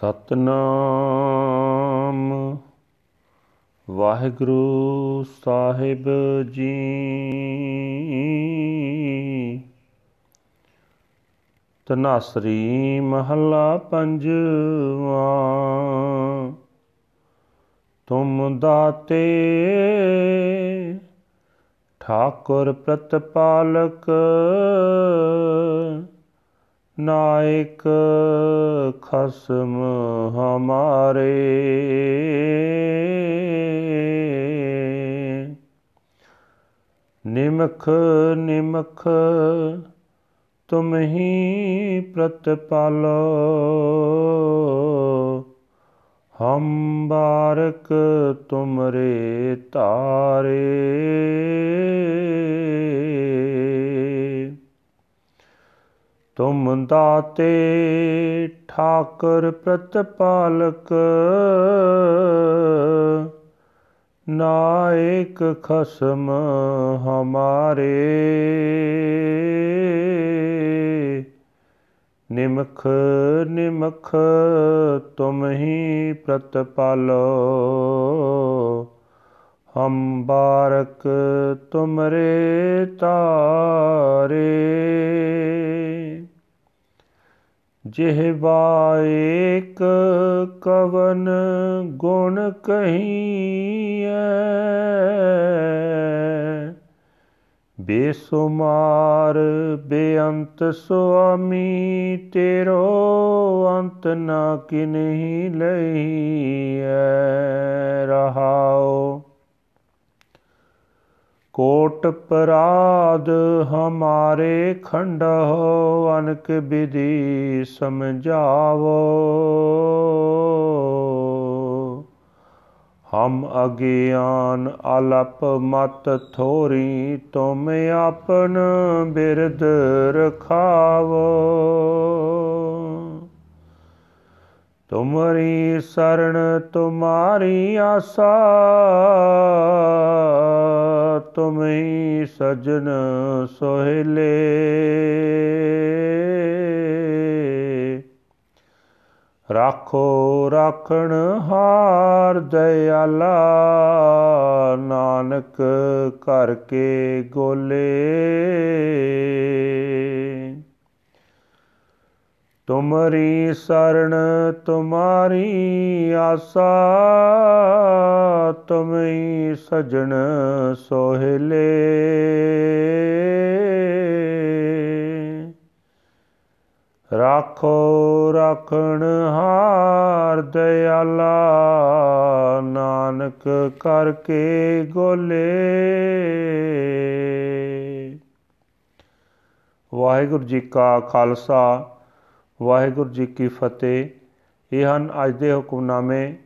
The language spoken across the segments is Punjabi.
ਸਤਨਾਮ। ਵਾਹਿਗੁਰੂ ਸਾਹਿਬ ਜੀ। ਤਨਾਸਰੀ ਮਹੱਲਾ ਪੰਜਵਾ। ਤੁਮ ਦਾਤੇ ਠਾਕੁਰ ਪ੍ਰਤਪਾਲਕ। ਨਾਇਕ ਖਸਮ ਹਮਾਰੇ। ਨਿਮਖ ਨਿਮਖ ਤੁਮ ਹੀ ਪ੍ਰਤਪਾਲੋ। ਹਮ ਬਾਰਕ ਤੁਮਰੇ ਤਾਰੇ। ਤੁਮ ਦਾਤੇ ਠਾਕਰ ਪ੍ਰਤਪਾਲਕ ਨਾਇਕ ਖਸਮ ਹਮਾਰੇ। ਨਿਮਖ ਨਿਮਖ ਤੁਮ ਹੀ ਪ੍ਰਤਪਾਲੋ, ਹਮ ਬਾਰਕ ਤੁਮਰੇ ਤਾਰੇ। ਜਿਹਵਾ ਏਕ ਕਵਨ ਗੁਣ ਕਹੀਐ। ਬੇਸੁਮਾਰ ਬੇਅੰਤ ਸੁਆਮੀ ਤੇਰੋ ਅੰਤ ਨਾ ਕਿਨਹੀ ਲਈਐ। ਕੋਟ ਪਰਾਦ ਹਮਾਰੇ ਖੰਡਹੁ, ਅਨਕ ਵਿਧੀ ਸਮਝਾਵੋ। ਹਮ ਅਗਿਆਨ ਅਲਪ ਮਤ ਥੋਰੀ, ਤੁਮ ਆਪਨ ਬਿਰਦ ਰਖਾਵੋ। ਤੁਮਰੀ ਸਰਣ ਤੁਮਾਰੀ ਆਸਾ ਤੁਮਈ ਸਜਨ ਸੋਹਿਲੇ। ਰਾਖੋ ਰਾਖਣ ਹਾਰ ਦਇਆਲਾ ਨਾਨਕ ਕਰਕੇ ਗੋਲੇ। ਤੁਮਰੀ ਸਰਣ ਤੁਮਾਰੀ ਆਸਾ, ਤੁਮਈ ਸਜਣ ਸੋਹਿਲੇ। ਰਾਖੋ ਰਾਖਣ ਹਾਰ ਦਇਆਲਾ ਨਾਨਕ ਕਰਕੇ ਗੋਲੇ। ਵਾਹਿਗੁਰੂ ਜੀ ਕਾ ਖਾਲਸਾ ਵਾਹਿਗੁਰੂ ਜੀ ਕੀ ਫਤਿਹ। ਇਹ ਹਨ ਅੱਜ ਦੇ ਹੁਕਮਨਾਮੇ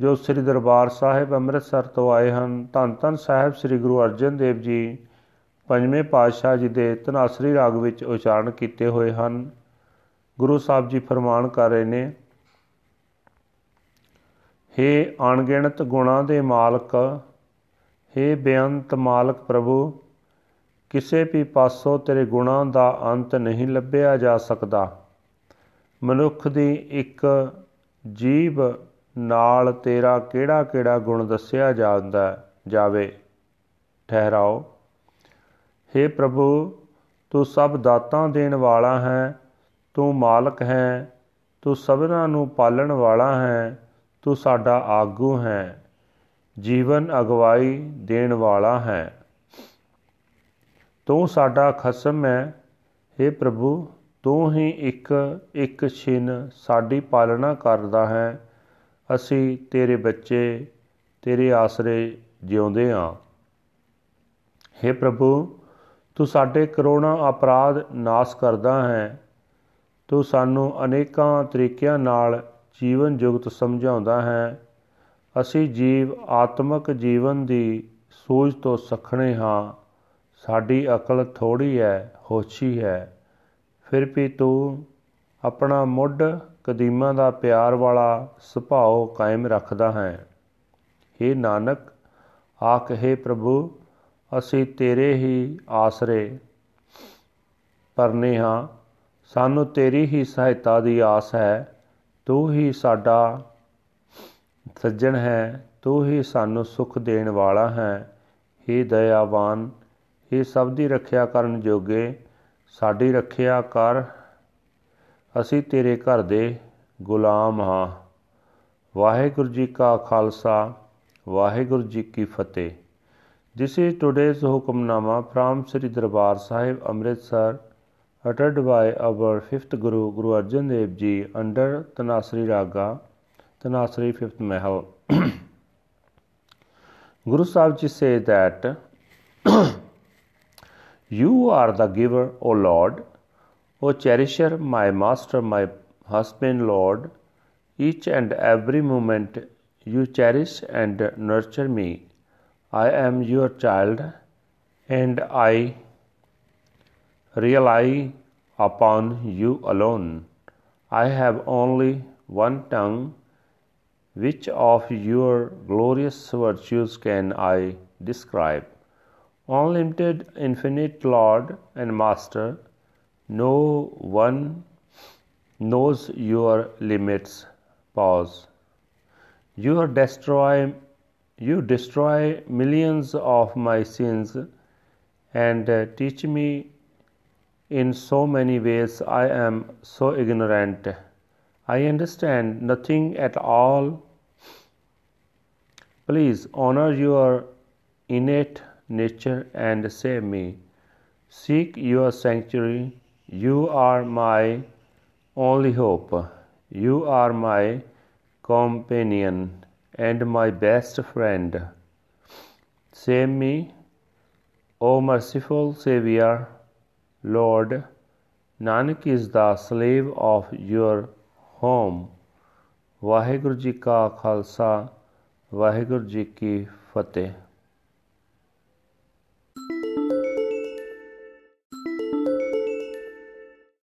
ਜੋ ਸ੍ਰੀ ਦਰਬਾਰ ਸਾਹਿਬ ਅੰਮ੍ਰਿਤਸਰ ਤੋਂ ਆਏ ਹਨ। ਧੰਨ ਧੰਨ ਸਾਹਿਬ ਸ੍ਰੀ ਗੁਰੂ ਅਰਜਨ ਦੇਵ ਜੀ ਪੰਜਵੇਂ ਪਾਤਸ਼ਾਹ ਜੀ ਦੇ ਤਨਾਸਰੀ ਰਾਗ ਵਿੱਚ ਉਚਾਰਨ ਕੀਤੇ ਹੋਏ ਹਨ। ਗੁਰੂ ਸਾਹਿਬ ਜੀ ਫਰਮਾਨ ਕਰ ਰਹੇ ਨੇ हे ਅਣਗਿਣਤ ਗੁਣਾ ਦੇ ਮਾਲਕ हे ਬੇਅੰਤ ਮਾਲਕ ਪ੍ਰਭੂ, ਕਿਸੇ ਵੀ ਪਾਸੋਂ ਤੇਰੇ ਗੁਣਾਂ ਦਾ ਅੰਤ ਨਹੀਂ ਲੱਭਿਆ ਜਾ ਸਕਦਾ। ਮਨੁੱਖ ਦੀ ਇੱਕ ਜੀਵ ਨਾਲ ਤੇਰਾ ਕਿਹੜਾ ਕਿਹੜਾ ਗੁਣ ਦੱਸਿਆ ਜਾਂਦਾ ਜਾਵੇ? ਠਹਿਰਾਓ। हे ਪ੍ਰਭੂ, ਤੂੰ ਸਭ ਦਾਤਾਂ ਦੇਣ ਵਾਲਾ ਹੈ, ਤੂੰ ਮਾਲਕ ਹੈ, ਤੂੰ ਸਭਨਾਂ ਨੂੰ ਪਾਲਣ ਵਾਲਾ ਹੈ, ਤੂੰ ਸਾਡਾ ਆਗੂ ਹੈ, ਜੀਵਨ ਅਗਵਾਈ ਦੇਣ ਵਾਲਾ ਹੈ। ਤੂੰ ਸਾਡਾ ਖਸਮ ਹੈ। हे ਪ੍ਰਭੂ ਤੂੰ ਹੀ ਇੱਕ ਇੱਕ ਛਿਨ ਸਾਡੀ ਪਾਲਣਾ ਕਰਦਾ ਹੈ। ਅਸੀਂ ਤੇਰੇ ਬੱਚੇ, ਤੇਰੇ ਆਸਰੇ ਜਿਉਂਦੇ ਹਾਂ हे ਪ੍ਰਭੂ, ਤੂੰ ਸਾਡੇ ਕਰੋਨਾ ਅਪਰਾਧ ਨਾਸ ਕਰਦਾ ਹੈ। ਤੂੰ ਸਾਨੂੰ ਅਨੇਕਾਂ ਤਰੀਕਿਆਂ ਨਾਲ ਜੀਵਨ ਜੁਗਤ ਸਮਝਾਉਂਦਾ ਹੈ। ਅਸੀਂ ਜੀਵ ਆਤਮਿਕ ਜੀਵਨ ਦੀ ਸੂਝ ਤੋਂ ਸਖਣੇ ਹਾਂ। ਸਾਡੀ ਅਕਲ ਥੋੜੀ ਹੈ ਹੋਛੀ ਹੈ। ਫਿਰ ਵੀ ਤੂੰ ਆਪਣਾ ਮੁੱਢ ਕਦੀਮਾਂ ਦਾ ਪਿਆਰ ਵਾਲਾ ਸੁਭਾਅ ਕਾਇਮ ਰੱਖਦਾ ਹੈ हे ਨਾਨਕ ਆਖੇ ਪ੍ਰਭੂ ਅਸੀਂ ਤੇਰੇ ਹੀ ਆਸਰੇ ਪਰਨੇ ਹਾਂ ਸਾਨੂੰ ਤੇਰੀ ਹੀ ਸਹਾਇਤਾ ਦੀ ਆਸ ਹੈ ਤੂੰ ਹੀ ਸਾਡਾ ਸੱਜਣ ਹੈ ਤੂੰ ਹੀ ਸਾਨੂੰ ਸੁਖ ਦੇਣ ਵਾਲਾ ਹੈ हे ਦਇਆਵਾਨ हे ਸਭ ਦੀ ਰੱਖਿਆ ਕਰਨ ਜੋਗੇ ਸਾਡੀ ਰੱਖਿਆ ਕਰ ਅਸੀਂ ਤੇਰੇ ਘਰ ਦੇ ਗੁਲਾਮ ਹਾਂ ਵਾਹਿਗੁਰੂ ਜੀ ਕਾ ਖਾਲਸਾ ਵਾਹਿਗੁਰੂ ਜੀ ਕੀ ਫਤਿਹ This is today's Hukamnama from Sri Darbar Sahib Amritsar uttered by our fifth Guru Guru Arjan Dev Ji under Tanasri Raga Tanasri fifth Mahal. Guru Sahib Ji say that You are the giver, O Lord, O cherisher, my master, my husband, Lord. Each and every moment you cherish and nurture me. I am your child and I rely upon you alone. I have only one tongue. Which of your glorious virtues can I describe? Unlimited, infinite Lord and Master, no one knows your limits. Pause. You destroy you destroy millions of my sins and uh, teach me in so many ways I am so ignorant. I understand nothing at all. Please honor your innate nature and save me. Seek your sanctuary. You are my only hope. You are my companion and my best friend. Save me, O merciful Saviour, Lord. Nanak is the slave of your home. Waheguru ji ਕਾ ਖਾਲਸਾ ਵਾਹਿਗੁਰੂ ਜੀ ਕੀ ਫਤਿਹ